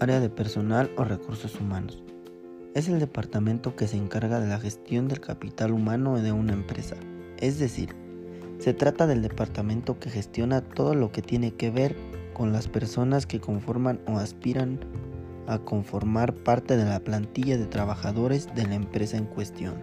área de personal o recursos humanos. Es el departamento que se encarga de la gestión del capital humano de una empresa. Es decir, se trata del departamento que gestiona todo lo que tiene que ver con las personas que conforman o aspiran a conformar parte de la plantilla de trabajadores de la empresa en cuestión.